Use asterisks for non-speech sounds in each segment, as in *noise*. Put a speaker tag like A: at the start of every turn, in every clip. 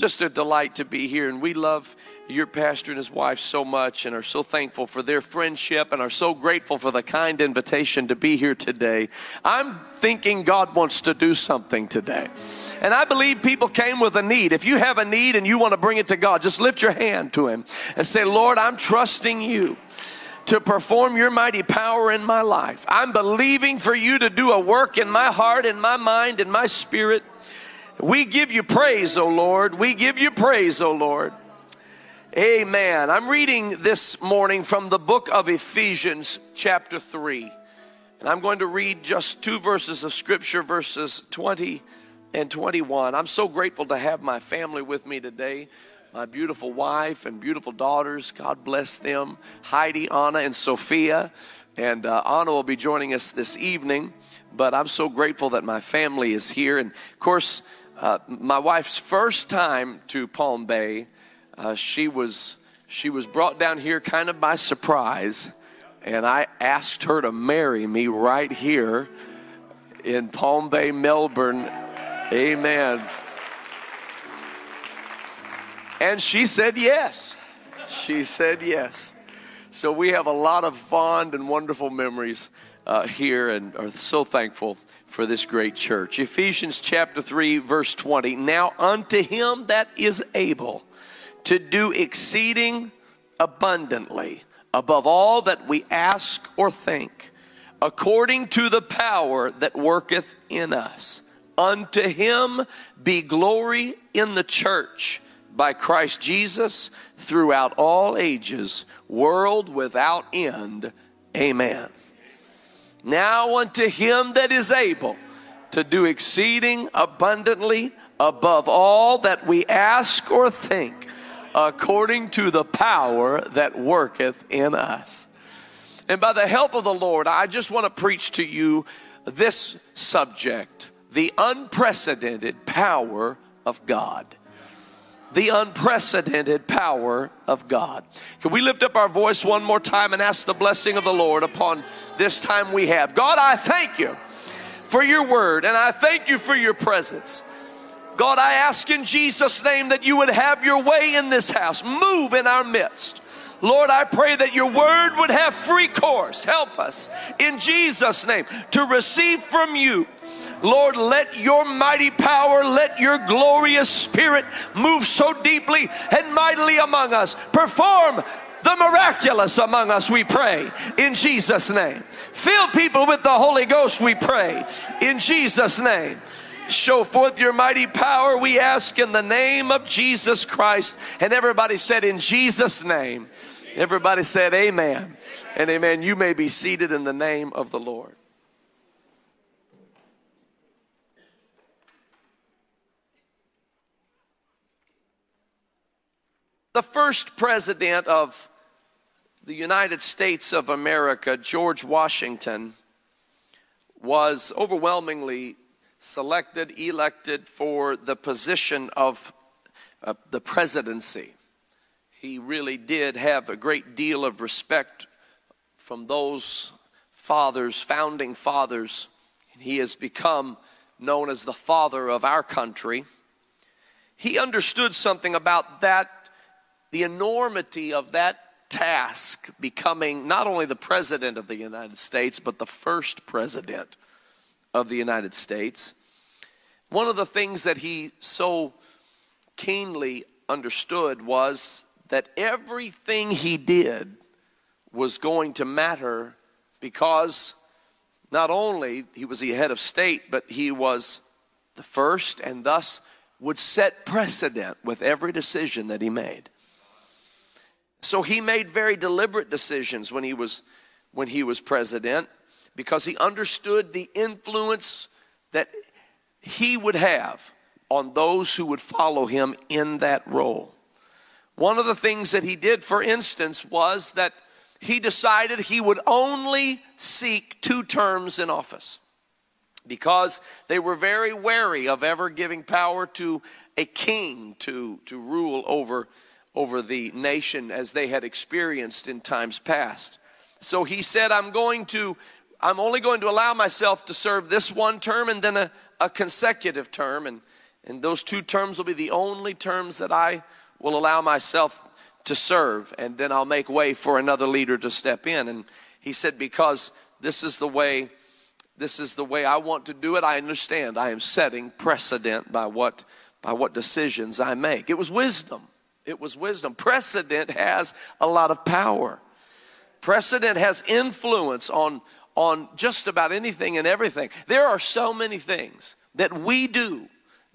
A: Just a delight to be here, and we love your pastor and his wife so much and are so thankful for their friendship and are so grateful for the kind invitation to be here today. I'm thinking God wants to do something today. And I believe people came with a need. If you have a need and you want to bring it to God, just lift your hand to Him and say, Lord, I'm trusting you to perform your mighty power in my life. I'm believing for you to do a work in my heart, in my mind, in my spirit. We give you praise, O Lord. We give you praise, O Lord. Amen. I'm reading this morning from the book of Ephesians, chapter 3. And I'm going to read just two verses of scripture, verses 20 and 21. I'm so grateful to have my family with me today. My beautiful wife and beautiful daughters, God bless them. Heidi, Anna, and Sophia. And uh, Anna will be joining us this evening. But I'm so grateful that my family is here. And of course, uh, my wife's first time to Palm Bay, uh, she was she was brought down here kind of by surprise, and I asked her to marry me right here in Palm Bay, Melbourne. Amen. And she said yes. She said yes. So we have a lot of fond and wonderful memories uh, here, and are so thankful for this great church. Ephesians chapter 3, verse 20. Now unto him that is able to do exceeding abundantly above all that we ask or think, according to the power that worketh in us. Unto him be glory in the church by Christ Jesus throughout all ages, world without end. Amen. Now unto him that is able to do exceeding abundantly above all that we ask or think, according to the power that worketh in us. And by the help of the Lord, I just want to preach to you this subject the unprecedented power of God the unprecedented power of God. Can we lift up our voice one more time and ask the blessing of the Lord upon this time we have? God, I thank you for your word and I thank you for your presence. God, I ask in Jesus' name that you would have your way in this house, move in our midst. Lord, I pray that your word would have free course. Help us in Jesus' name to receive from you Lord, let your mighty power, let your glorious spirit move so deeply and mightily among us. Perform the miraculous among us, we pray, in Jesus' name. Fill people with the Holy Ghost, we pray, in Jesus' name. Show forth your mighty power, we ask in the name of Jesus Christ. And everybody said, In Jesus' name. Everybody said, Amen. And amen. You may be seated in the name of the Lord. The first president of the United States of America, George Washington, was overwhelmingly selected, elected for the position of uh, the presidency. He really did have a great deal of respect from those fathers, founding fathers. He has become known as the father of our country. He understood something about that the enormity of that task becoming not only the president of the United States, but the first president of the United States. One of the things that he so keenly understood was that everything he did was going to matter because not only he was the head of state, but he was the first and thus would set precedent with every decision that he made. So he made very deliberate decisions when he was when he was president because he understood the influence that he would have on those who would follow him in that role. One of the things that he did, for instance, was that he decided he would only seek two terms in office because they were very wary of ever giving power to a king to, to rule over over the nation as they had experienced in times past. So he said, I'm going to, I'm only going to allow myself to serve this one term and then a, a consecutive term. And, And those two terms will be the only terms that I will allow myself to serve. And then I'll make way for another leader to step in. And he said, Because this is the way. This is the way I want to do it. I understand. I am setting precedent by what by what decisions I make. It was wisdom. It was wisdom. Precedent has a lot of power. Precedent has influence on, on just about anything and everything. There are so many things that we do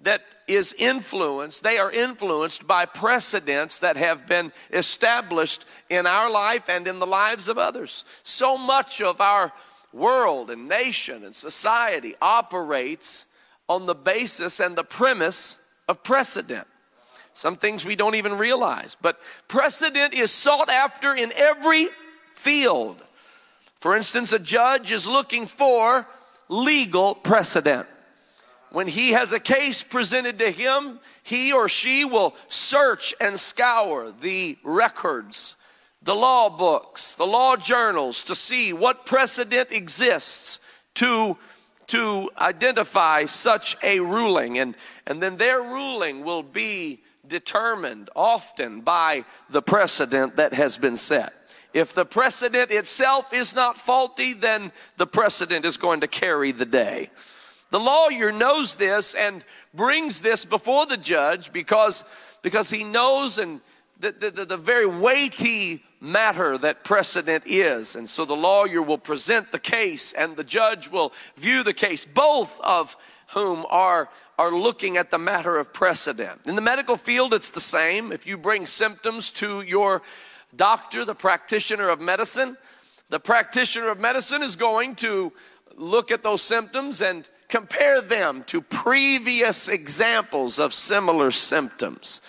A: that is influenced, they are influenced by precedents that have been established in our life and in the lives of others. So much of our world and nation and society operates on the basis and the premise of precedent. Some things we don't even realize, but precedent is sought after in every field. For instance, a judge is looking for legal precedent. When he has a case presented to him, he or she will search and scour the records, the law books, the law journals to see what precedent exists to to identify such a ruling and and then their ruling will be determined often by the precedent that has been set if the precedent itself is not faulty, then the precedent is going to carry the day. The lawyer knows this and brings this before the judge because, because he knows and the, the, the very weighty matter that precedent is. And so the lawyer will present the case and the judge will view the case, both of whom are, are looking at the matter of precedent. In the medical field, it's the same. If you bring symptoms to your doctor, the practitioner of medicine. The practitioner of medicine is going to look at those symptoms and compare them to previous examples of similar symptoms.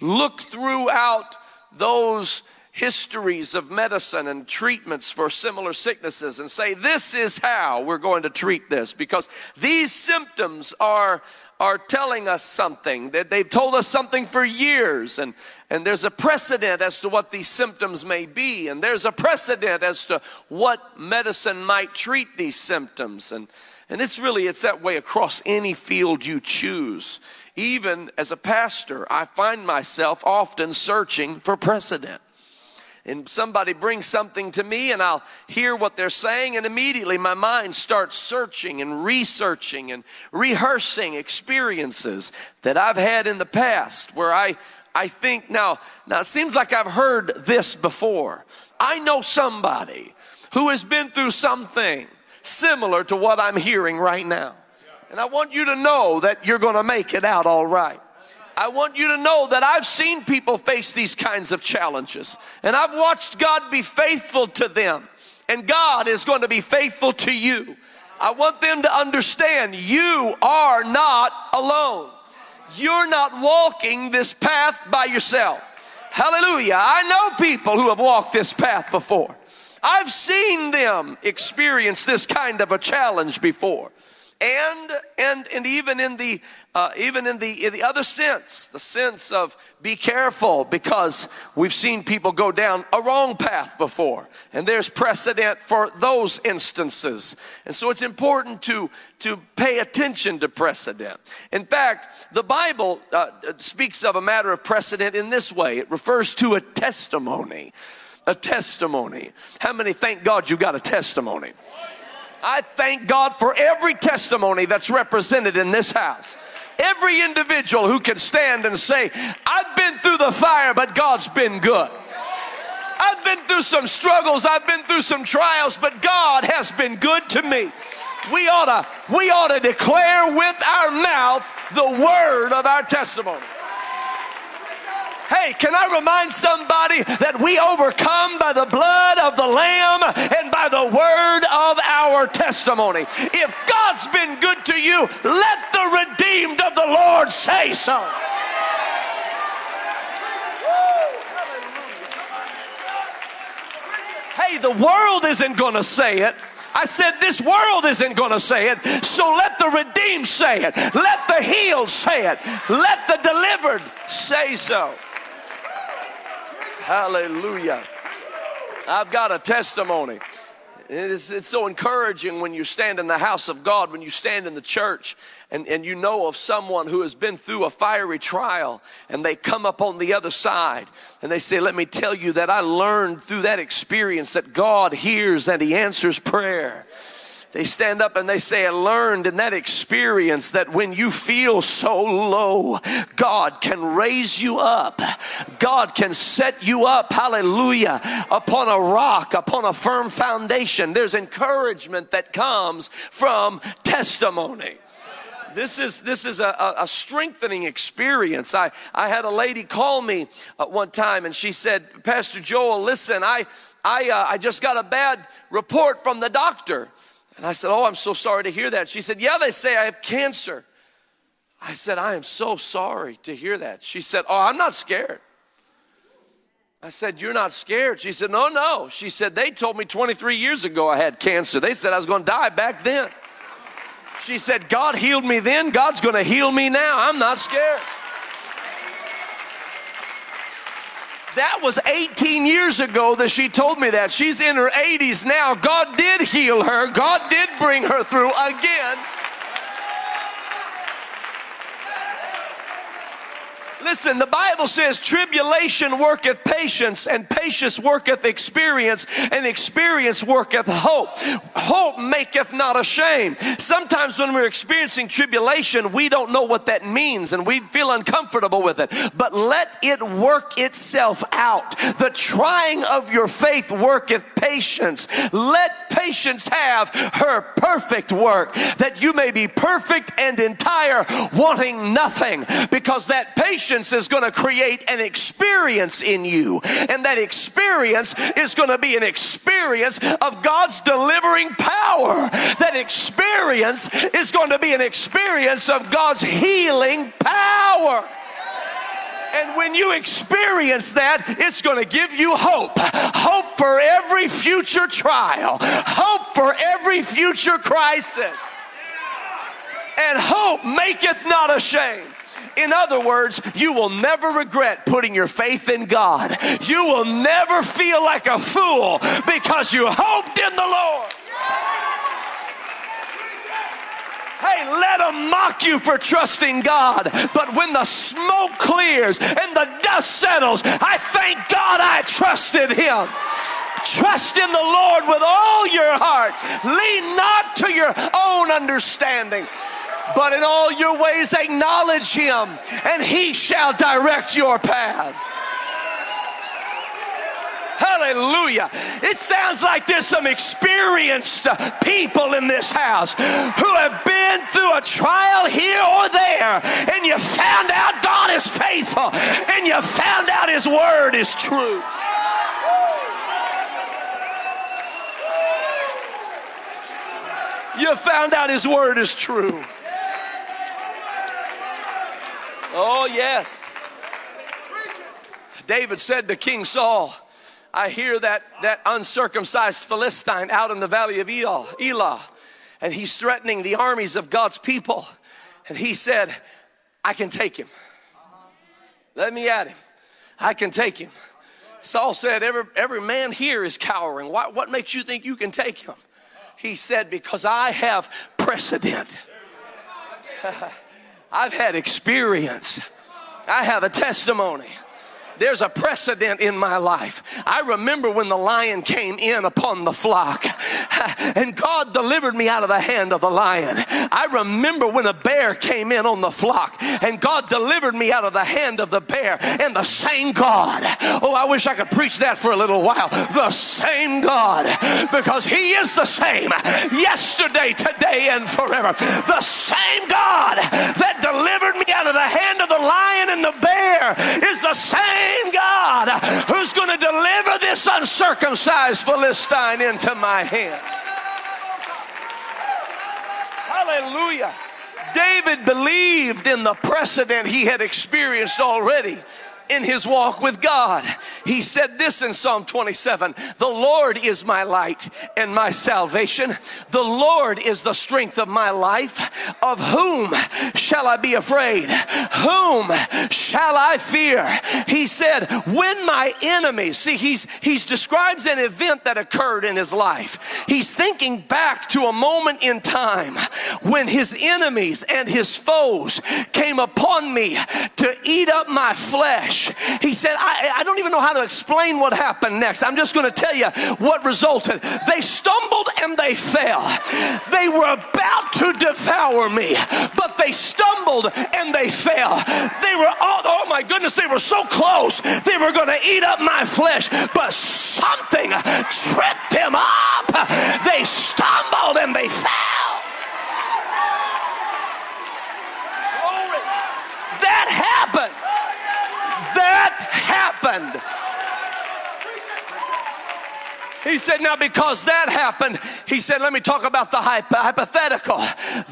A: Look throughout those histories of medicine and treatments for similar sicknesses and say, This is how we're going to treat this because these symptoms are are telling us something that they've told us something for years and and there's a precedent as to what these symptoms may be and there's a precedent as to what medicine might treat these symptoms and and it's really it's that way across any field you choose even as a pastor i find myself often searching for precedent and somebody brings something to me and I'll hear what they're saying and immediately my mind starts searching and researching and rehearsing experiences that I've had in the past where I I think now now it seems like I've heard this before. I know somebody who has been through something similar to what I'm hearing right now. And I want you to know that you're going to make it out all right. I want you to know that I've seen people face these kinds of challenges and I've watched God be faithful to them and God is going to be faithful to you. I want them to understand you are not alone. You're not walking this path by yourself. Hallelujah. I know people who have walked this path before. I've seen them experience this kind of a challenge before. And and and even in the uh, even in the in the other sense the sense of be careful because we've seen people go down a wrong path before. And there's precedent for those instances. And so it's important to to pay attention to precedent. In fact the bible uh, speaks of a matter of precedent in this way. It refers to a testimony a testimony how many thank god you've got a testimony I thank God for every testimony that's represented in this house. Every individual who can stand and say, I've been through the fire, but God's been good. I've been through some struggles, I've been through some trials, but God has been good to me. We ought to, we ought to declare with our mouth the word of our testimony. Hey, can I remind somebody that we overcome by the blood of the Lamb and by the word of our testimony? If God's been good to you, let the redeemed of the Lord say so. Hey, the world isn't going to say it. I said, This world isn't going to say it, so let the redeemed say it. Let the healed say it. Let the delivered say so. Hallelujah. I've got a testimony. It's, it's so encouraging when you stand in the house of God, when you stand in the church, and, and you know of someone who has been through a fiery trial, and they come up on the other side, and they say, Let me tell you that I learned through that experience that God hears and He answers prayer they stand up and they say, I learned in that experience that when you feel so low, God can raise you up. God can set you up, hallelujah, upon a rock, upon a firm foundation. There's encouragement that comes from testimony this is this is a, a, strengthening experience. I, I had a lady call me uh, one time and she said, Pastor Joel, listen, I I uh, I just got a bad report from the doctor. And I said, Oh, I'm so sorry to hear that. She said, Yeah, they say I have cancer. I said, I am so sorry to hear that. She said, Oh, I'm not scared. I said, You're not scared. She said, No, no. She said, They told me 23 years ago I had cancer. They said I was going to die back then. She said, God healed me then. God's going to heal me now. I'm not scared. That was 18 years ago that she told me that. She's in her 80s now. God did heal her, God did bring her through again. Listen, the Bible says tribulation worketh patience, and patience worketh experience, and experience worketh hope. Hope maketh not ashamed. Sometimes when we're experiencing tribulation, we don't know what that means and we feel uncomfortable with it. But let it work itself out. The trying of your faith worketh patience. Let patience have her perfect work, that you may be perfect and entire, wanting nothing, because that patience is going to create an experience in you. And that experience is going to be an experience of God's delivering power. That experience is going to be an experience of God's healing power. And when you experience that, it's going to give you hope. Hope for every future trial, hope for every future crisis. And hope maketh not ashamed. In other words, you will never regret putting your faith in God. You will never feel like a fool because you hoped in the Lord. Hey, let them mock you for trusting God. But when the smoke clears and the dust settles, I thank God I trusted Him. Trust in the Lord with all your heart. Lean not to your own understanding but in all your ways acknowledge him, and he shall direct your paths. Hallelujah. It sounds like there's some experienced people in this house who have been through a trial here or there, and you found out God is faithful, and you found out His word is true. You found out His word is true. Oh, yes. David said to King Saul, I hear that, that uncircumcised Philistine out in the valley of Elah, and he's threatening the armies of God's people. And he said, I can take him. Let me at him. I can take him. Saul said, Every, every man here is cowering. What, what makes you think you can take him? He said, Because I have precedent. *laughs* I've had experience. I have a testimony there's a precedent in my life. I remember when the lion came in upon the flock *laughs* and God delivered me out of the hand of the lion. I remember when a bear came in on the flock and God delivered me out of the hand of the bear and the same God. Oh, I wish I could preach that for a little while. The same God because he is the same yesterday, today and forever. The same God that delivered me out of the hand of the lion and the bear is the same same God who's going to deliver this uncircumcised Philistine into my hand. Hallelujah. David believed in the precedent he had experienced already in his walk with God. He said this in Psalm 27 The Lord is my light and my salvation. The Lord is the strength of my life. Of whom shall I be afraid? Whom shall I fear? He said, When my enemies, see, he's, he's describes an event that occurred in his life. He's thinking back to a moment in time when his enemies and his foes came upon me to eat up my flesh. He said, I, I don't even know how to explain what happened next. I'm just going to tell you what resulted. They stumbled and they fell. They were about to devour me, but they stumbled and they fell. They were, oh, oh my goodness, they were so close. They were going to eat up my flesh, but something tripped them up. They stumbled and they fell. Happened. He said, Now, because that happened, he said, Let me talk about the hypothetical.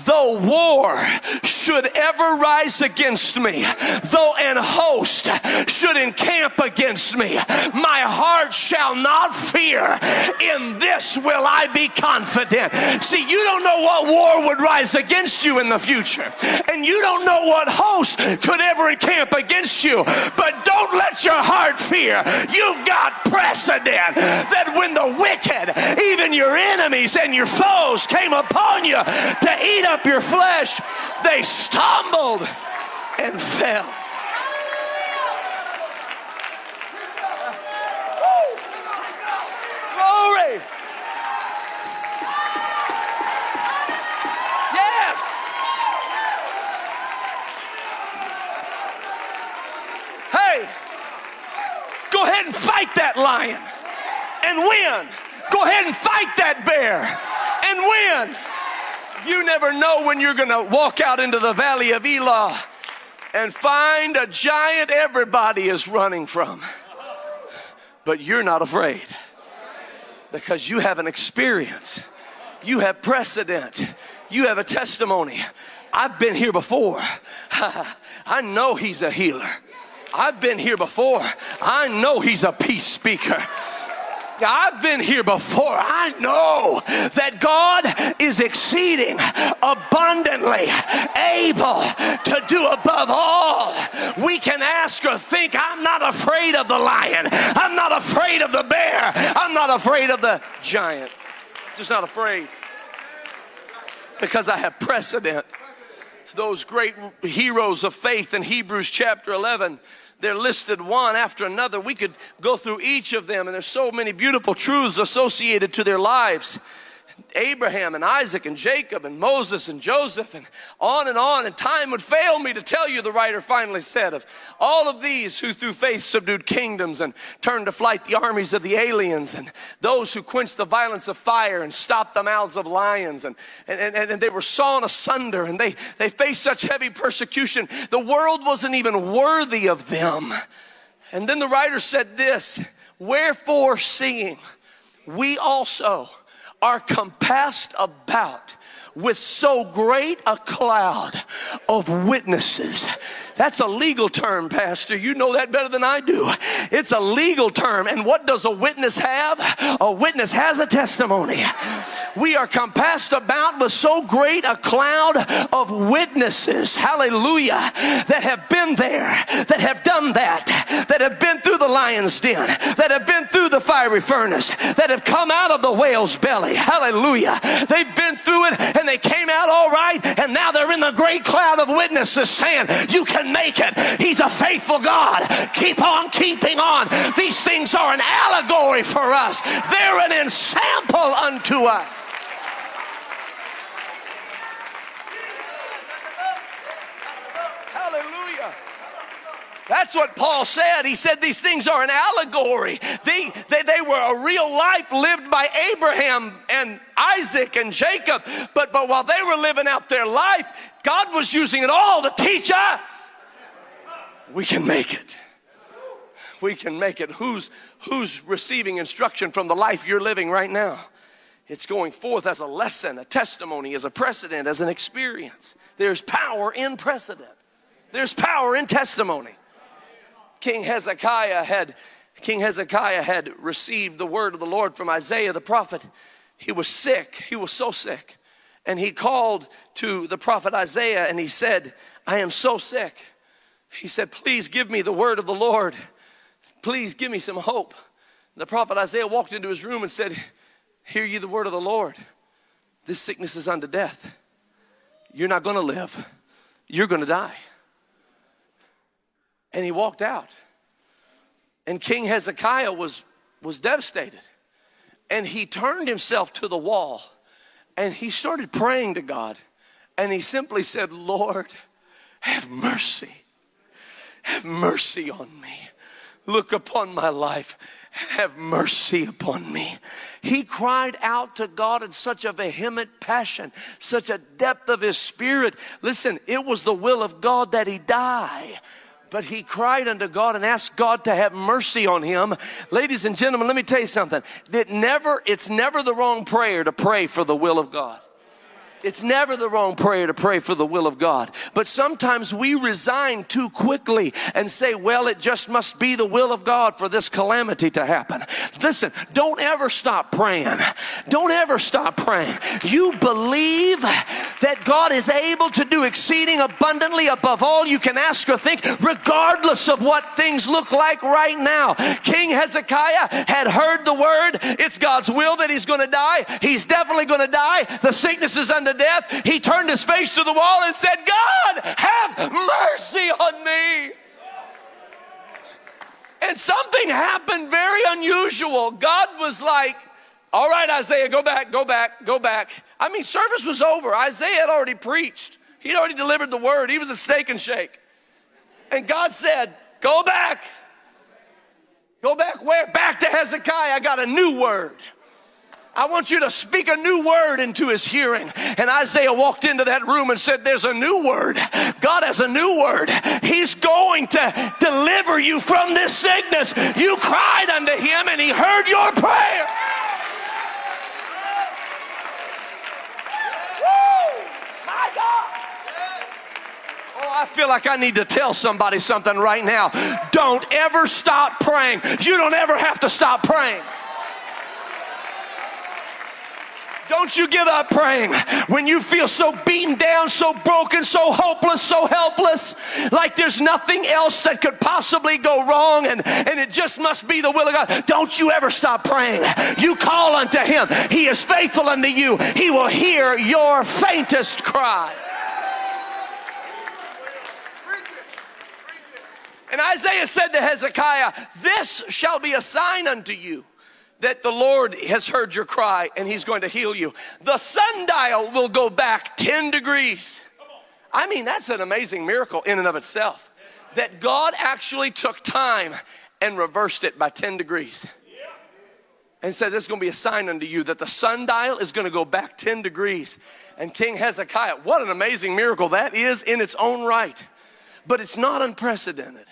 A: Though war should ever rise against me, though an host should encamp against me, my heart shall not fear. In this will I be confident. See, you don't know what war would rise against you in the future, and you don't know what host could ever encamp against you, but don't let your heart fear. You've got precedent that when the the wicked, even your enemies and your foes, came upon you to eat up your flesh, they stumbled and fell. Glory. Yes. Hey, go ahead and fight that lion and win. Go ahead and fight that bear and win. You never know when you're going to walk out into the valley of Elah and find a giant everybody is running from. But you're not afraid because you have an experience, you have precedent, you have a testimony. I've been here before. *laughs* I know he's a healer. I've been here before. I know he's a peace speaker. I've been here before. I know that God is exceeding abundantly able to do above all we can ask or think. I'm not afraid of the lion. I'm not afraid of the bear. I'm not afraid of the giant. Just not afraid. Because I have precedent. Those great heroes of faith in Hebrews chapter 11 they're listed one after another. We could go through each of them, and there's so many beautiful truths associated to their lives. Abraham and Isaac and Jacob and Moses and Joseph and on and on. And time would fail me to tell you, the writer finally said, of all of these who through faith subdued kingdoms and turned to flight the armies of the aliens and those who quenched the violence of fire and stopped the mouths of lions and, and, and, and they were sawn asunder and they, they faced such heavy persecution. The world wasn't even worthy of them. And then the writer said this, wherefore seeing we also are compassed about with so great a cloud of witnesses. That's a legal term, Pastor. You know that better than I do. It's a legal term. And what does a witness have? A witness has a testimony. We are compassed about with so great a cloud of witnesses, hallelujah, that have been there, that have done that, that have been through the lion's den, that have been through the fiery furnace, that have come out of the whale's belly, hallelujah. They've been through it and they came out all right, and now they're in the great cloud of witnesses saying, You can make it. He's a faithful God. Keep on keeping on. These things are an allegory for us, they're an ensample unto us. That's what Paul said. He said these things are an allegory. They, they, they were a real life lived by Abraham and Isaac and Jacob. But, but while they were living out their life, God was using it all to teach us. We can make it. We can make it. Who's, who's receiving instruction from the life you're living right now? It's going forth as a lesson, a testimony, as a precedent, as an experience. There's power in precedent. There's power in testimony. King Hezekiah had King Hezekiah had received the word of the Lord from Isaiah the prophet. He was sick. He was so sick. And he called to the prophet Isaiah and he said, I am so sick. He said, Please give me the word of the Lord. Please give me some hope. The prophet Isaiah walked into his room and said, Hear ye the word of the Lord. This sickness is unto death. You're not going to live, you're going to die. And he walked out. And King Hezekiah was, was devastated. And he turned himself to the wall and he started praying to God. And he simply said, Lord, have mercy. Have mercy on me. Look upon my life. Have mercy upon me. He cried out to God in such a vehement passion, such a depth of his spirit. Listen, it was the will of God that he die but he cried unto God and asked God to have mercy on him. Ladies and gentlemen, let me tell you something. That never, it's never the wrong prayer to pray for the will of God. It's never the wrong prayer to pray for the will of God. But sometimes we resign too quickly and say, well, it just must be the will of God for this calamity to happen. Listen, don't ever stop praying. Don't ever stop praying. You believe that God is able to do exceeding abundantly above all you can ask or think, regardless of what things look like right now. King Hezekiah had heard the word. It's God's will that he's going to die. He's definitely going to die. The sickness is under death, he turned his face to the wall and said, God, have mercy on me. And something happened very unusual. God was like, All right, Isaiah, go back, go back, go back. I mean, service was over. Isaiah had already preached, he'd already delivered the word. He was a steak and shake. And God said, Go back. Go back where? Back to Hezekiah. I got a new word. I want you to speak a new word into his hearing. And Isaiah walked into that room and said, There's a new word. God has a new word. He's going to deliver you from this sickness. You cried unto him and he heard your prayer. Woo! My God. Oh, I feel like I need to tell somebody something right now. Don't ever stop praying. You don't ever have to stop praying. Don't you give up praying when you feel so beaten down, so broken, so hopeless, so helpless, like there's nothing else that could possibly go wrong and, and it just must be the will of God. Don't you ever stop praying. You call unto Him, He is faithful unto you, He will hear your faintest cry. And Isaiah said to Hezekiah, This shall be a sign unto you that the Lord has heard your cry and he's going to heal you. The sundial will go back 10 degrees. I mean, that's an amazing miracle in and of itself. That God actually took time and reversed it by 10 degrees. And said, This is going to be a sign unto you that the sundial is going to go back 10 degrees. And King Hezekiah, what an amazing miracle that is in its own right. But it's not unprecedented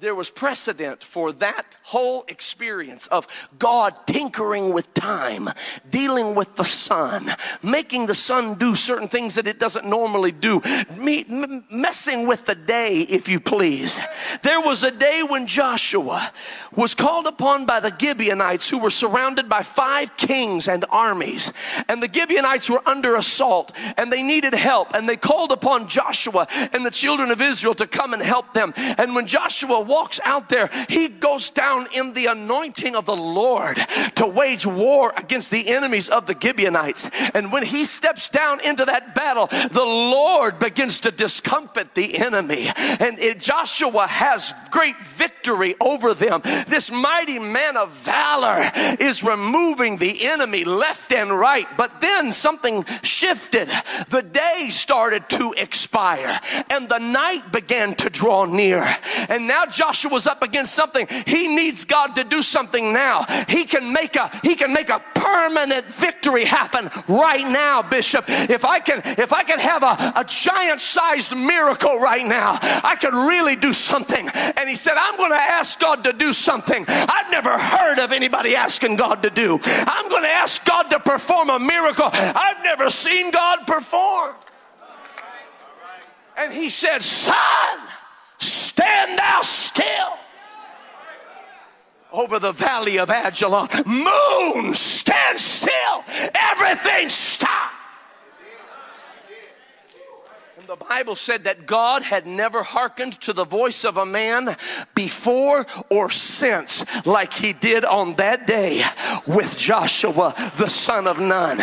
A: there was precedent for that whole experience of God tinkering with time, dealing with the sun, making the sun do certain things that it doesn't normally do, me, m- messing with the day, if you please. There was a day when Joshua was called upon by the Gibeonites who were surrounded by five kings and armies. And the Gibeonites were under assault and they needed help. And they called upon Joshua and the children of Israel to come and help them. And when Joshua walks out there, he goes down in the anointing of the Lord to wage war against the enemies of the Gibeonites. And when he steps down into that battle, the Lord begins to discomfit the enemy. And it, Joshua has great victory over them. This mighty man of valor is removing the enemy left and right. But then something shifted. The day started to expire and the night began to draw near. And now Joshua's up against something. He needs God to do something now. He can make a he can make a permanent victory happen right now, Bishop. If I can if I can have a, a giant sized miracle right now, I can really do something. And he said, I'm going to ask God to do something I've never heard of anybody asking God to do. I'm going to ask God to perform a miracle I've never seen God perform. And he said, Sun, stand thou still. over the valley of Ajalon. Moon, stand still. Everything stop. And the Bible said that God had never hearkened to the voice of a man before or since, like he did on that day with Joshua, the son of Nun.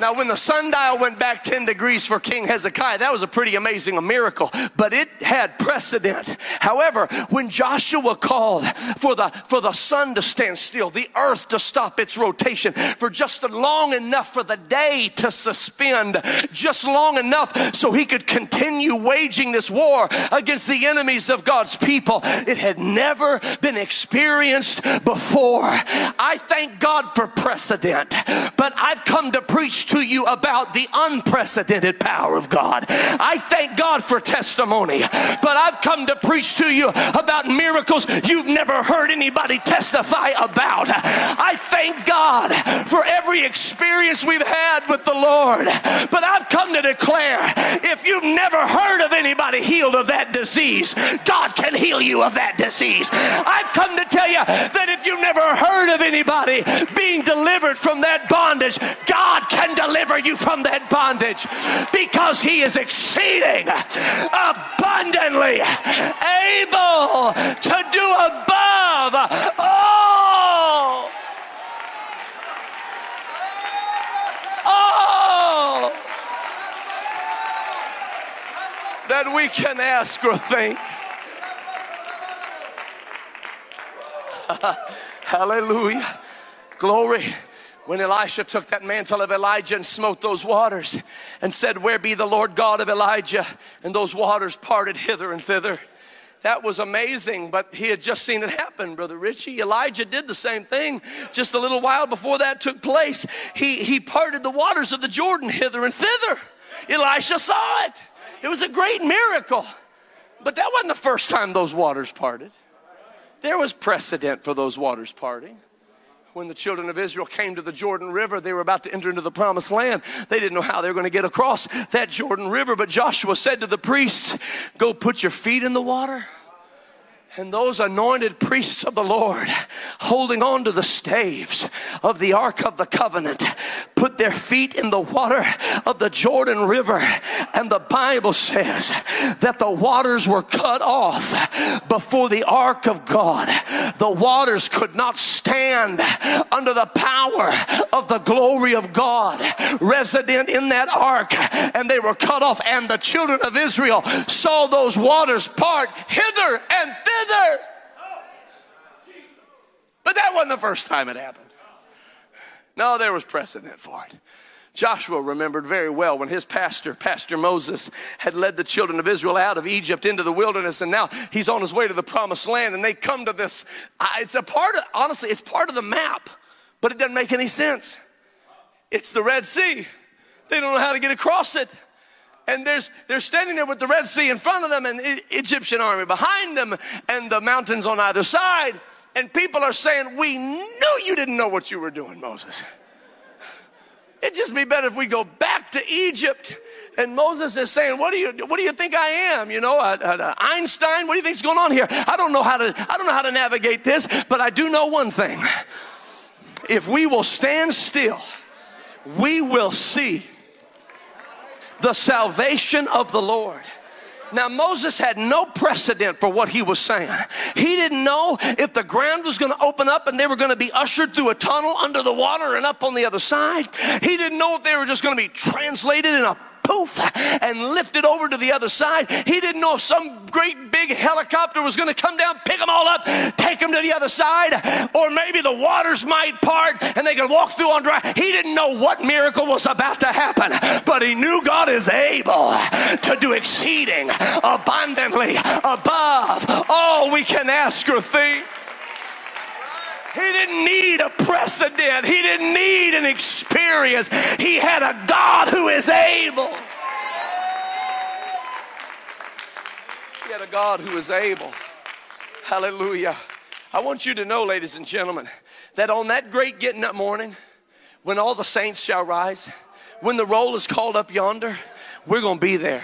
A: Now, when the sundial went back 10 degrees for King Hezekiah, that was a pretty amazing miracle, but it had precedent. However, when Joshua called for the, for the sun to stand still, the earth to stop its rotation for just long enough for the day to suspend, just long enough so he could continue waging this war against the enemies of God's people, it had never been experienced before. I thank God for precedent, but I've come to preach to you about the unprecedented power of God. I thank God for testimony, but I've come to preach to you about miracles you've never heard anybody testify about. I thank God for every experience we've had with the Lord, but I've come to declare if you've never heard of anybody healed of that disease, God can heal you of that disease. I've come to tell you that if you've never heard of anybody being delivered from that bondage, God can deliver you from that bondage because He is exceeding abundantly able to do above all. All that we can ask or think. *laughs* Hallelujah. Glory when Elisha took that mantle of Elijah and smote those waters and said, Where be the Lord God of Elijah? And those waters parted hither and thither. That was amazing, but he had just seen it happen, Brother Richie. Elijah did the same thing just a little while before that took place. He, he parted the waters of the Jordan hither and thither. Elisha saw it. It was a great miracle. But that wasn't the first time those waters parted. There was precedent for those waters parting when the children of Israel came to the Jordan River, they were about to enter into the promised land. They didn't know how they were going to get across that Jordan River, but Joshua said to the priests, Go put your feet in the water. And those anointed priests of the Lord, holding on to the staves of the Ark of the Covenant, put their feet in the water of the Jordan River. And the Bible says that the waters were cut off before the Ark of God. The waters could not stand under the power of the glory of God resident in that ark. And they were cut off. And the children of Israel saw those waters part hither and thither together. But that wasn't the first time it happened. No, there was precedent for it. Joshua remembered very well when his pastor, Pastor Moses, had led the children of Israel out of Egypt into the wilderness, and now he's on his way to the promised land, and they come to this. It's a part of, honestly, it's part of the map, but it doesn't make any sense. It's the Red Sea. They don't know how to get across it and there's they're standing there with the Red Sea in front of them and the Egyptian army behind them and the mountains on either side. And people are saying, We knew you didn't know what you were doing, Moses. It'd just be better if we go back to Egypt. And Moses is saying, "What do you What do you think I am? You know, Einstein? What do you think's going on here? I don't know how to I don't know how to navigate this, but I do know one thing: if we will stand still, we will see the salvation of the Lord. Now, Moses had no precedent for what he was saying. He didn't know if the ground was going to open up and they were going to be ushered through a tunnel under the water and up on the other side. He didn't know if they were just going to be translated in a poof and lifted over to the other side. He didn't know if some great big helicopter was going to come down, pick them all up, take them to the other side, or maybe the waters might part and they could walk through on dry. He didn't know what miracle was about to happen, but he knew God is able to do exceeding abundantly above all we can ask or think. He didn't need a precedent. He didn't need an experience. He had a God who is able. He had a God who is able. Hallelujah. I want you to know, ladies and gentlemen, that on that great getting up morning, when all the saints shall rise, when the roll is called up yonder, we're going to be there.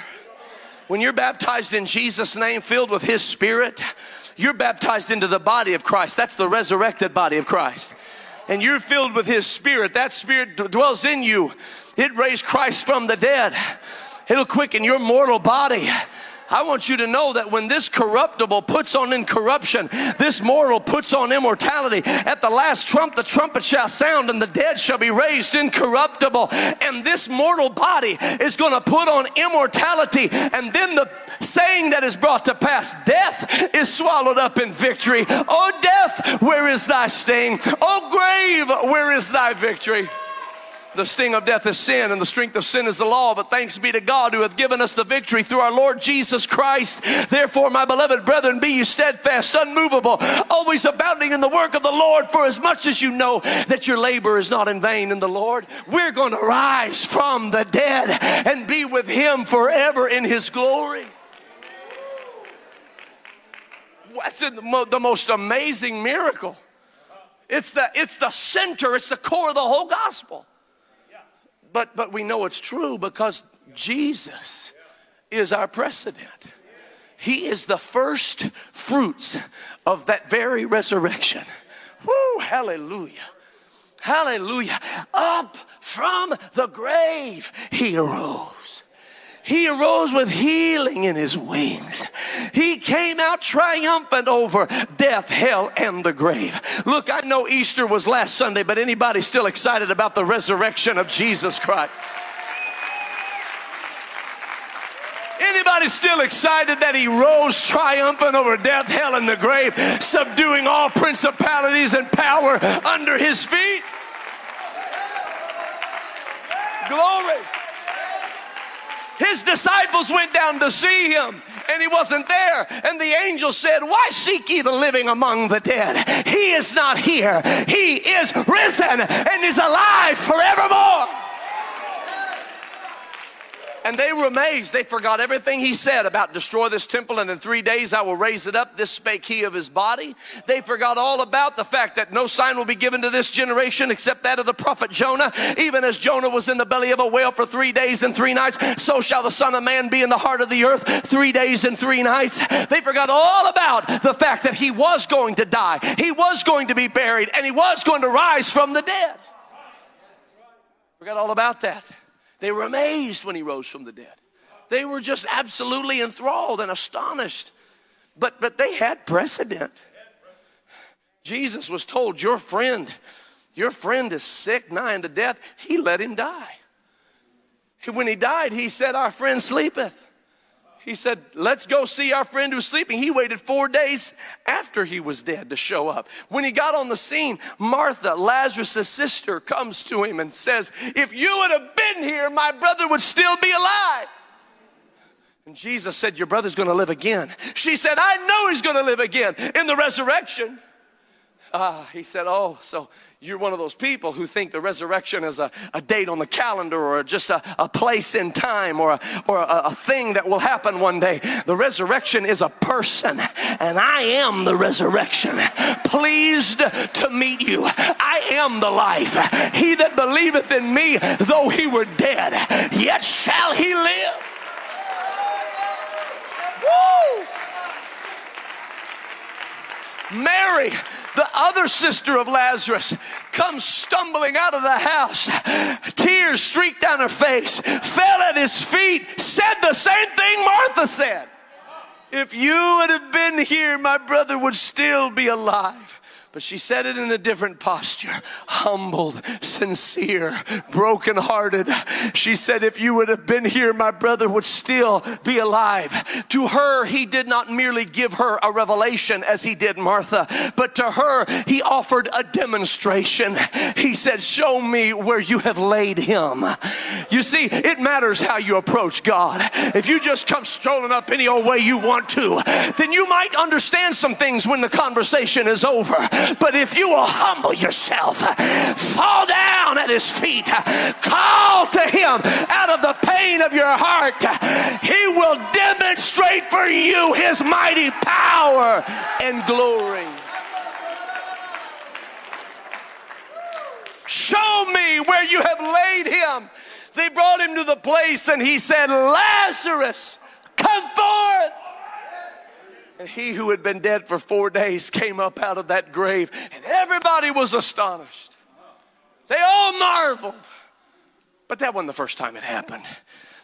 A: When you're baptized in Jesus' name, filled with His Spirit, you're baptized into the body of Christ. That's the resurrected body of Christ. And you're filled with His Spirit. That Spirit dwells in you. It raised Christ from the dead. It'll quicken your mortal body. I want you to know that when this corruptible puts on incorruption, this mortal puts on immortality. At the last trump, the trumpet shall sound, and the dead shall be raised incorruptible. And this mortal body is going to put on immortality. And then the saying that is brought to pass death is swallowed up in victory. Oh, death, where is thy sting? Oh, grave, where is thy victory? The sting of death is sin, and the strength of sin is the law. But thanks be to God who hath given us the victory through our Lord Jesus Christ. Therefore, my beloved brethren, be you steadfast, unmovable, always abounding in the work of the Lord, for as much as you know that your labor is not in vain in the Lord. We're going to rise from the dead and be with Him forever in His glory. That's the most amazing miracle. It's the, it's the center, it's the core of the whole gospel. But, but we know it's true because Jesus is our precedent. He is the first fruits of that very resurrection. Woo, hallelujah. Hallelujah. Up from the grave he arose. He arose with healing in his wings. He came out triumphant over death, hell, and the grave. Look, I know Easter was last Sunday, but anybody still excited about the resurrection of Jesus Christ? Anybody still excited that he rose triumphant over death, hell, and the grave, subduing all principalities and power under his feet? Glory. His disciples went down to see him and he wasn't there. And the angel said, Why seek ye the living among the dead? He is not here. He is risen and is alive forevermore. And they were amazed. They forgot everything he said about destroy this temple and in three days I will raise it up. This spake he of his body. They forgot all about the fact that no sign will be given to this generation except that of the prophet Jonah. Even as Jonah was in the belly of a whale for three days and three nights, so shall the Son of Man be in the heart of the earth three days and three nights. They forgot all about the fact that he was going to die, he was going to be buried, and he was going to rise from the dead. Forgot all about that. They were amazed when he rose from the dead. They were just absolutely enthralled and astonished. But, but they had precedent. Jesus was told, Your friend, your friend is sick, nigh unto death. He let him die. When he died, he said, Our friend sleepeth. He said, Let's go see our friend who's sleeping. He waited four days after he was dead to show up. When he got on the scene, Martha, Lazarus' sister, comes to him and says, If you would have been here, my brother would still be alive. And Jesus said, Your brother's gonna live again. She said, I know he's gonna live again in the resurrection. Ah, he said, Oh, so you're one of those people who think the resurrection is a, a date on the calendar or just a, a place in time or, a, or a, a thing that will happen one day. The resurrection is a person, and I am the resurrection. Pleased to meet you. I am the life. He that believeth in me, though he were dead, yet shall he live. Woo! Mary the other sister of Lazarus comes stumbling out of the house, tears streaked down her face, fell at his feet, said the same thing Martha said. If you would have been here, my brother would still be alive. But she said it in a different posture humbled, sincere, brokenhearted. She said, If you would have been here, my brother would still be alive. To her, he did not merely give her a revelation as he did Martha, but to her, he offered a demonstration. He said, Show me where you have laid him. You see, it matters how you approach God. If you just come strolling up any old way you want to, then you might understand some things when the conversation is over. But if you will humble yourself, fall down at his feet, call to him out of the pain of your heart, he will demonstrate for you his mighty power and glory. Show me where you have laid him. They brought him to the place and he said, Lazarus, come forth. And he who had been dead for four days came up out of that grave, and everybody was astonished. They all marveled. But that wasn't the first time it happened.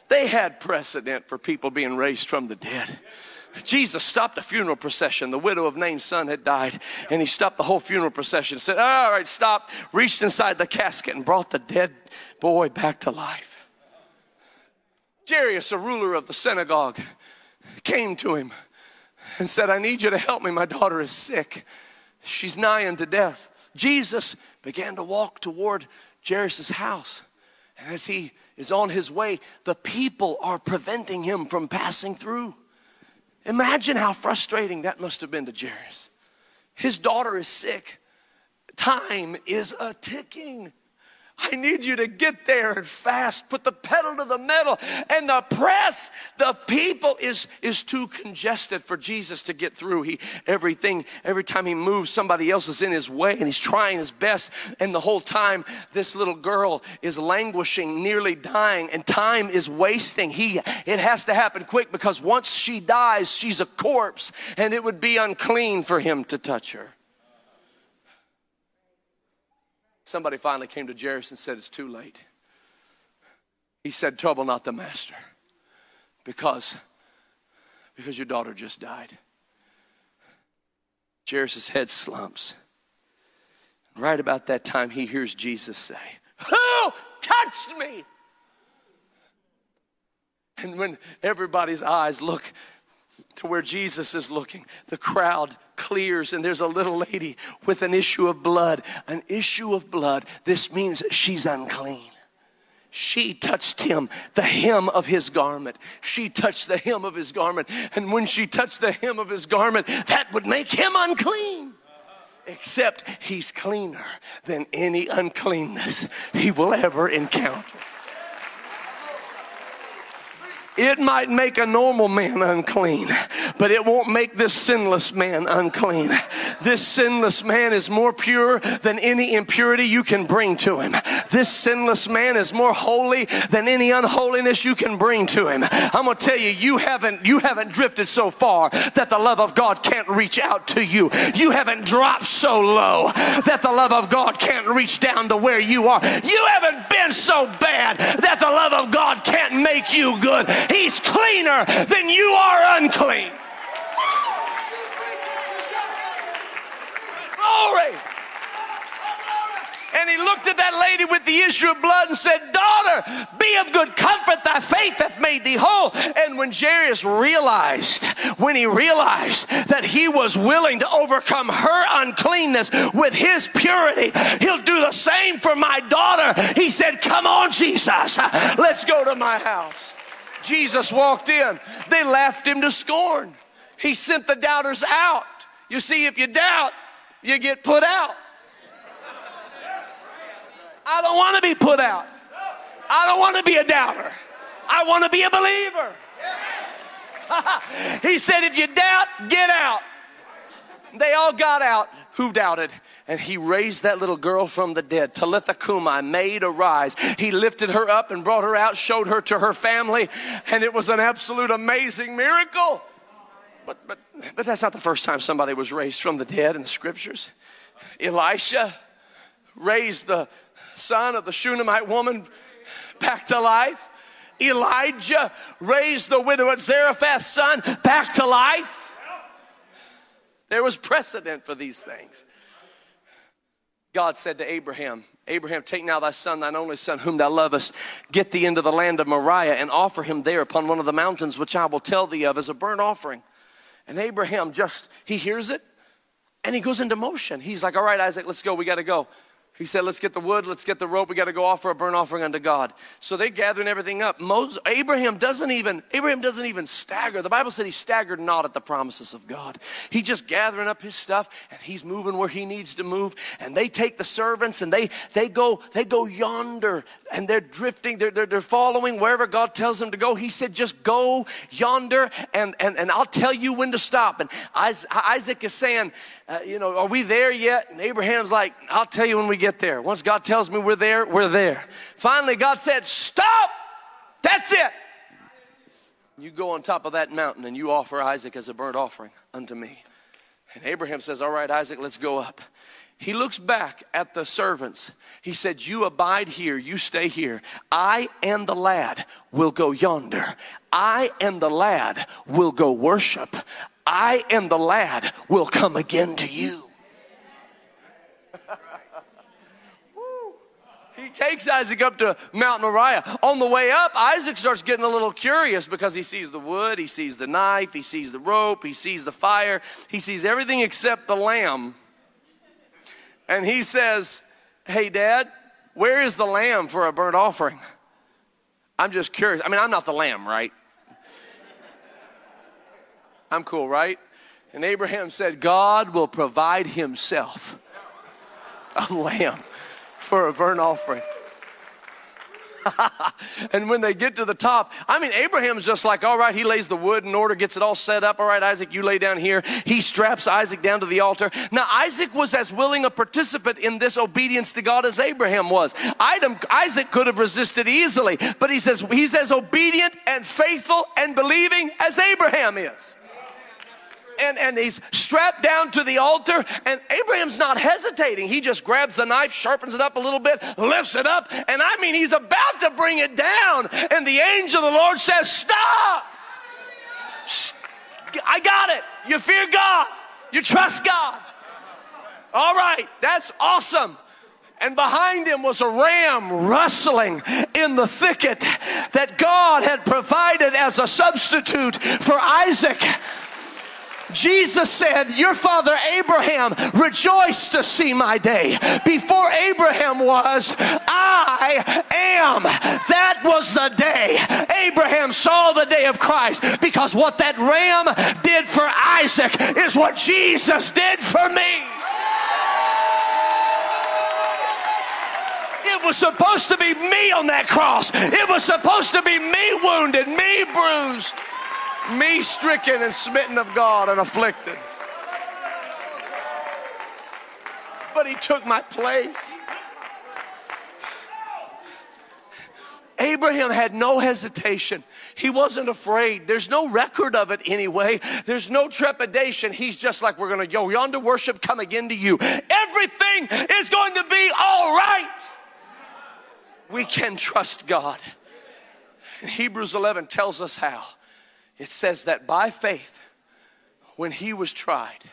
A: They had precedent for people being raised from the dead. Jesus stopped a funeral procession. The widow of Nain's son had died, and he stopped the whole funeral procession. Said, All right, stop. Reached inside the casket and brought the dead boy back to life. Jairus, a ruler of the synagogue, came to him and said, I need you to help me. My daughter is sick. She's nigh unto death. Jesus began to walk toward Jairus' house. And as he is on his way, the people are preventing him from passing through. Imagine how frustrating that must have been to Jairus. His daughter is sick. Time is a ticking. I need you to get there and fast. Put the pedal to the metal. And the press, the people is, is too congested for Jesus to get through. He everything, every time he moves, somebody else is in his way and he's trying his best. And the whole time, this little girl is languishing, nearly dying, and time is wasting. He it has to happen quick because once she dies, she's a corpse, and it would be unclean for him to touch her. Somebody finally came to Jairus and said, It's too late. He said, Trouble not the master, because, because your daughter just died. Jairus' head slumps. Right about that time, he hears Jesus say, Who touched me? And when everybody's eyes look to where Jesus is looking, the crowd clears and there's a little lady with an issue of blood. An issue of blood. This means she's unclean. She touched him, the hem of his garment. She touched the hem of his garment. And when she touched the hem of his garment, that would make him unclean. Except he's cleaner than any uncleanness he will ever encounter. It might make a normal man unclean, but it won't make this sinless man unclean. This sinless man is more pure than any impurity you can bring to him. This sinless man is more holy than any unholiness you can bring to him. I'm going to tell you, you haven't, you haven't drifted so far that the love of God can't reach out to you. You haven't dropped so low that the love of God can't reach down to where you are. You haven't been so bad that the love of God can't make you good. He's cleaner than you are unclean. Glory. And he looked at that lady with the issue of blood and said, Daughter, be of good comfort, thy faith hath made thee whole. And when Jairus realized, when he realized that he was willing to overcome her uncleanness with his purity, he'll do the same for my daughter. He said, Come on, Jesus, let's go to my house. Jesus walked in. They laughed him to scorn. He sent the doubters out. You see, if you doubt, you get put out. I don't want to be put out. I don't want to be a doubter. I want to be a believer. *laughs* he said, if you doubt, get out. They all got out who doubted? And he raised that little girl from the dead. Talitha Cumi, maid arise. He lifted her up and brought her out, showed her to her family, and it was an absolute amazing miracle. But, but, but that's not the first time somebody was raised from the dead in the scriptures. Elisha raised the son of the Shunammite woman back to life. Elijah raised the widow at Zarephath's son back to life. There was precedent for these things. God said to Abraham, Abraham, take now thy son, thine only son, whom thou lovest, get thee into the land of Moriah, and offer him there upon one of the mountains which I will tell thee of as a burnt offering. And Abraham just, he hears it and he goes into motion. He's like, All right, Isaac, let's go. We got to go. He said, Let's get the wood, let's get the rope, we got to go offer a burnt offering unto God. So they gathering everything up. Moses, Abraham doesn't even, Abraham doesn't even stagger. The Bible said he staggered not at the promises of God. He just gathering up his stuff and he's moving where he needs to move. And they take the servants and they they go, they go yonder and they're drifting, they're, they're, they're following wherever God tells them to go. He said, just go yonder and, and, and I'll tell you when to stop. And Isaac is saying, uh, you know, are we there yet? And Abraham's like, I'll tell you when we get there. Once God tells me we're there, we're there. Finally, God said, Stop! That's it. You go on top of that mountain and you offer Isaac as a burnt offering unto me. And Abraham says, All right, Isaac, let's go up. He looks back at the servants. He said, You abide here, you stay here. I and the lad will go yonder. I and the lad will go worship. I and the lad will come again to you. *laughs* he takes Isaac up to Mount Moriah. On the way up, Isaac starts getting a little curious because he sees the wood, he sees the knife, he sees the rope, he sees the fire, he sees everything except the lamb and he says, Hey, Dad, where is the lamb for a burnt offering? I'm just curious. I mean, I'm not the lamb, right? I'm cool, right? And Abraham said, God will provide himself a lamb for a burnt offering. *laughs* and when they get to the top, I mean, Abraham's just like, all right, he lays the wood in order, gets it all set up. All right, Isaac, you lay down here. He straps Isaac down to the altar. Now, Isaac was as willing a participant in this obedience to God as Abraham was. Isaac could have resisted easily, but he says he's as obedient and faithful and believing as Abraham is and, and he's strapped down to the altar, and Abraham's not hesitating. He just grabs the knife, sharpens it up a little bit, lifts it up, and I mean, he's about to bring it down. And the angel of the Lord says, Stop! I got it. You fear God, you trust God. All right, that's awesome and behind him was a ram rustling in the thicket that God had provided as a substitute for Isaac. Jesus said, Your father Abraham rejoiced to see my day. Before Abraham was, I am. That was the day Abraham saw the day of Christ because what that ram did for Isaac is what Jesus did for me. It was supposed to be me on that cross. It was supposed to be me wounded, me bruised me stricken and smitten of God and afflicted. But he took my place. Abraham had no hesitation. He wasn't afraid. There's no record of it anyway. There's no trepidation. He's just like, we're going to go yonder worship, come again to you. Everything is going to be all right. We can trust God. Hebrews 11 tells us how it says that by faith, when he was tried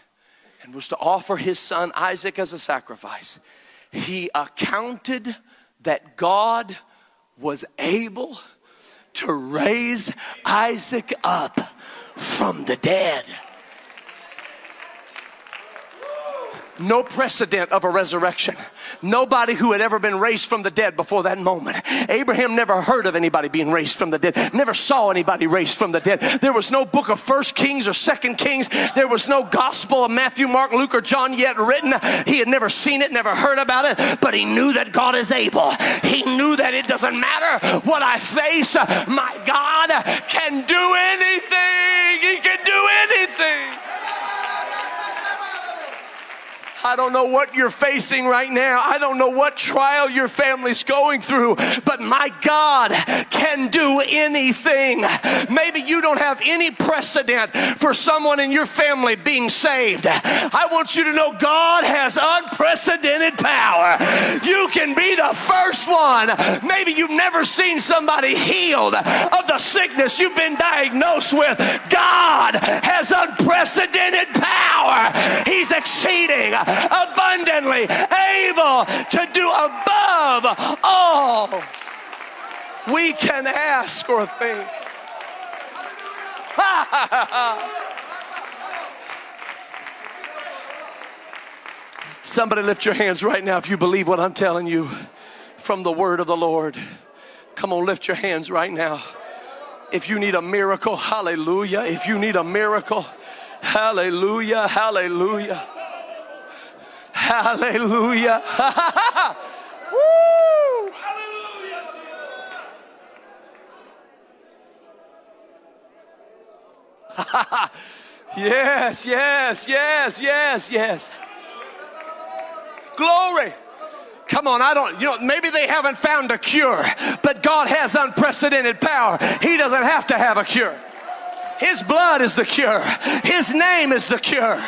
A: and was to offer his son Isaac as a sacrifice, he accounted that God was able to raise Isaac up from the dead. No precedent of a resurrection. Nobody who had ever been raised from the dead before that moment. Abraham never heard of anybody being raised from the dead, never saw anybody raised from the dead. There was no book of First Kings or Second Kings. There was no gospel of Matthew, Mark, Luke, or John yet written. He had never seen it, never heard about it, but he knew that God is able. He knew that it doesn't matter what I face, my God can do anything. He can do anything. I don't know what you're facing right now. I don't know what trial your family's going through, but my God can do anything. Maybe you don't have any precedent for someone in your family being saved. I want you to know God has unprecedented power. You can be the first one. Maybe you've never seen somebody healed of the sickness you've been diagnosed with. God has unprecedented power. He's exceeding abundantly able to do above all we can ask or think. *laughs* Somebody lift your hands right now if you believe what I'm telling you from the word of the Lord. Come on, lift your hands right now. If you need a miracle, hallelujah. If you need a miracle, hallelujah, hallelujah. Hallelujah. *laughs* Woo! *laughs* yes, yes, yes, yes, yes. Glory. Come on, I don't, you know, maybe they haven't found a cure, but God has unprecedented power. He doesn't have to have a cure. His blood is the cure, His name is the cure.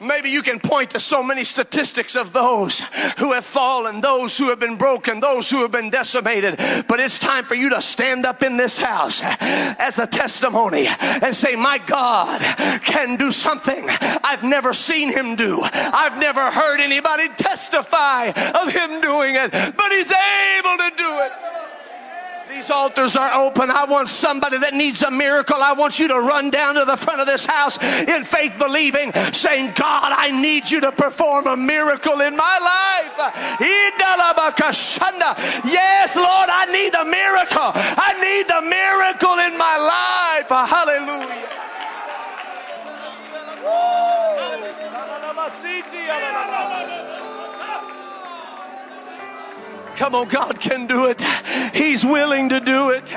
A: Maybe you can point to so many statistics of those who have fallen, those who have been broken, those who have been decimated. But it's time for you to stand up in this house as a testimony and say, My God can do something I've never seen him do. I've never heard anybody testify of him doing it, but he's able to do it. These altars are open. I want somebody that needs a miracle. I want you to run down to the front of this house in faith, believing, saying, God, I need you to perform a miracle in my life. Yes, Lord, I need the miracle. I need the miracle in my life. Hallelujah. Come on, God can do it. He's willing to do it.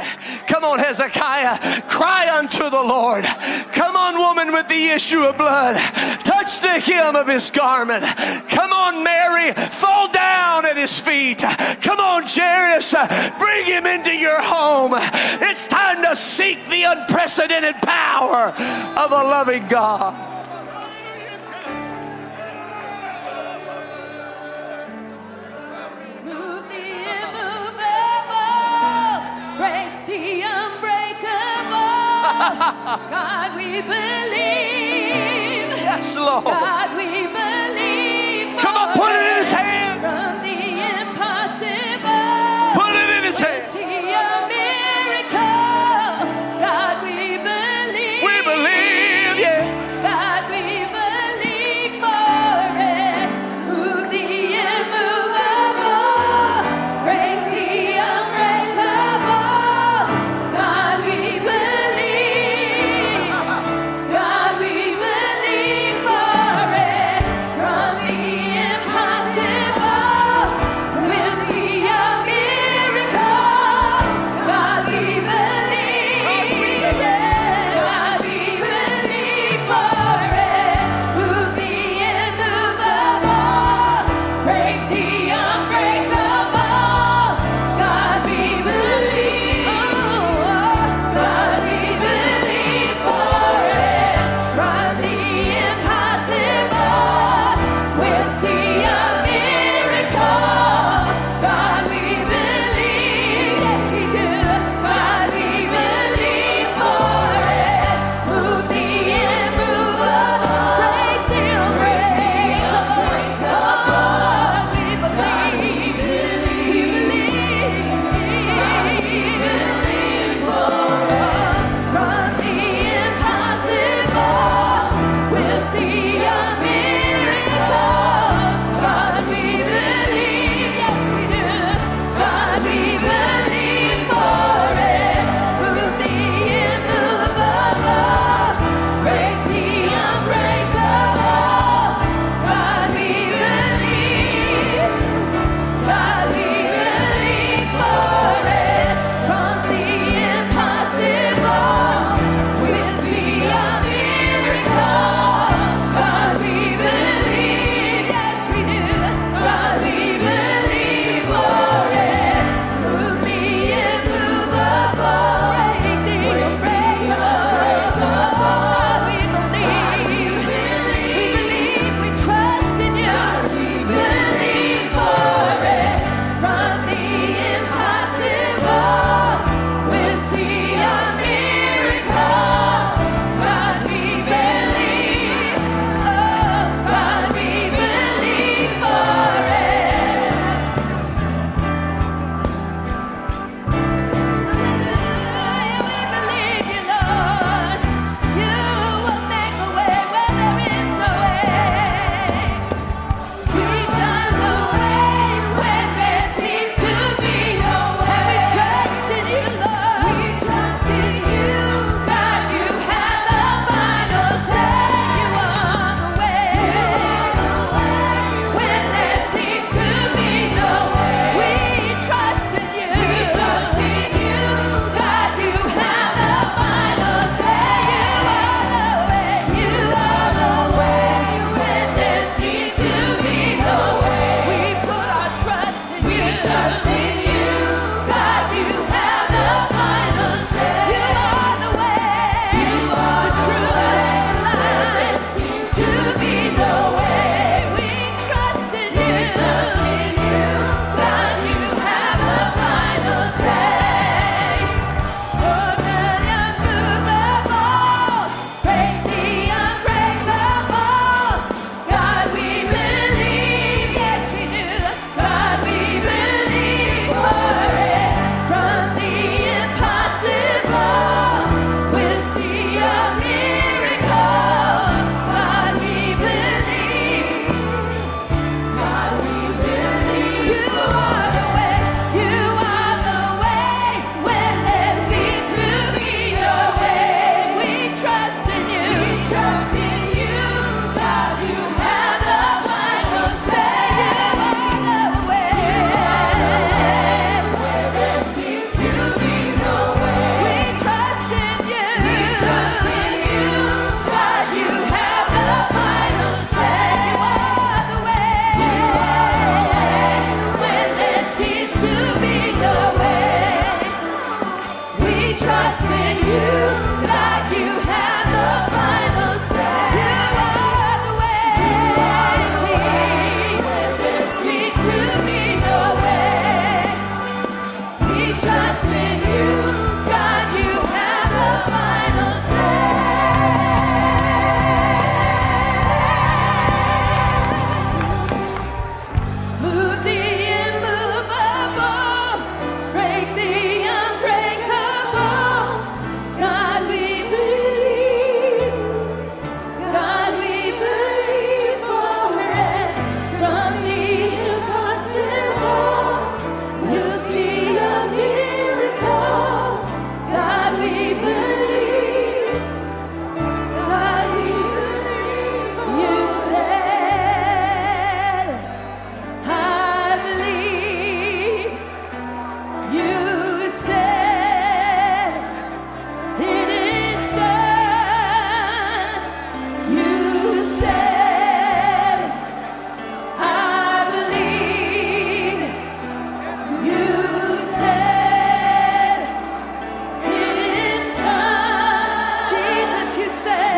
A: Come on, Hezekiah, cry unto the Lord. Come on, woman with the issue of blood, touch the hem of his garment. Come on, Mary, fall down at his feet. Come on, Jairus, bring him into your home. It's time to seek the unprecedented power of a loving God.
B: God, we believe.
A: Yes, Lord.
B: God, we believe.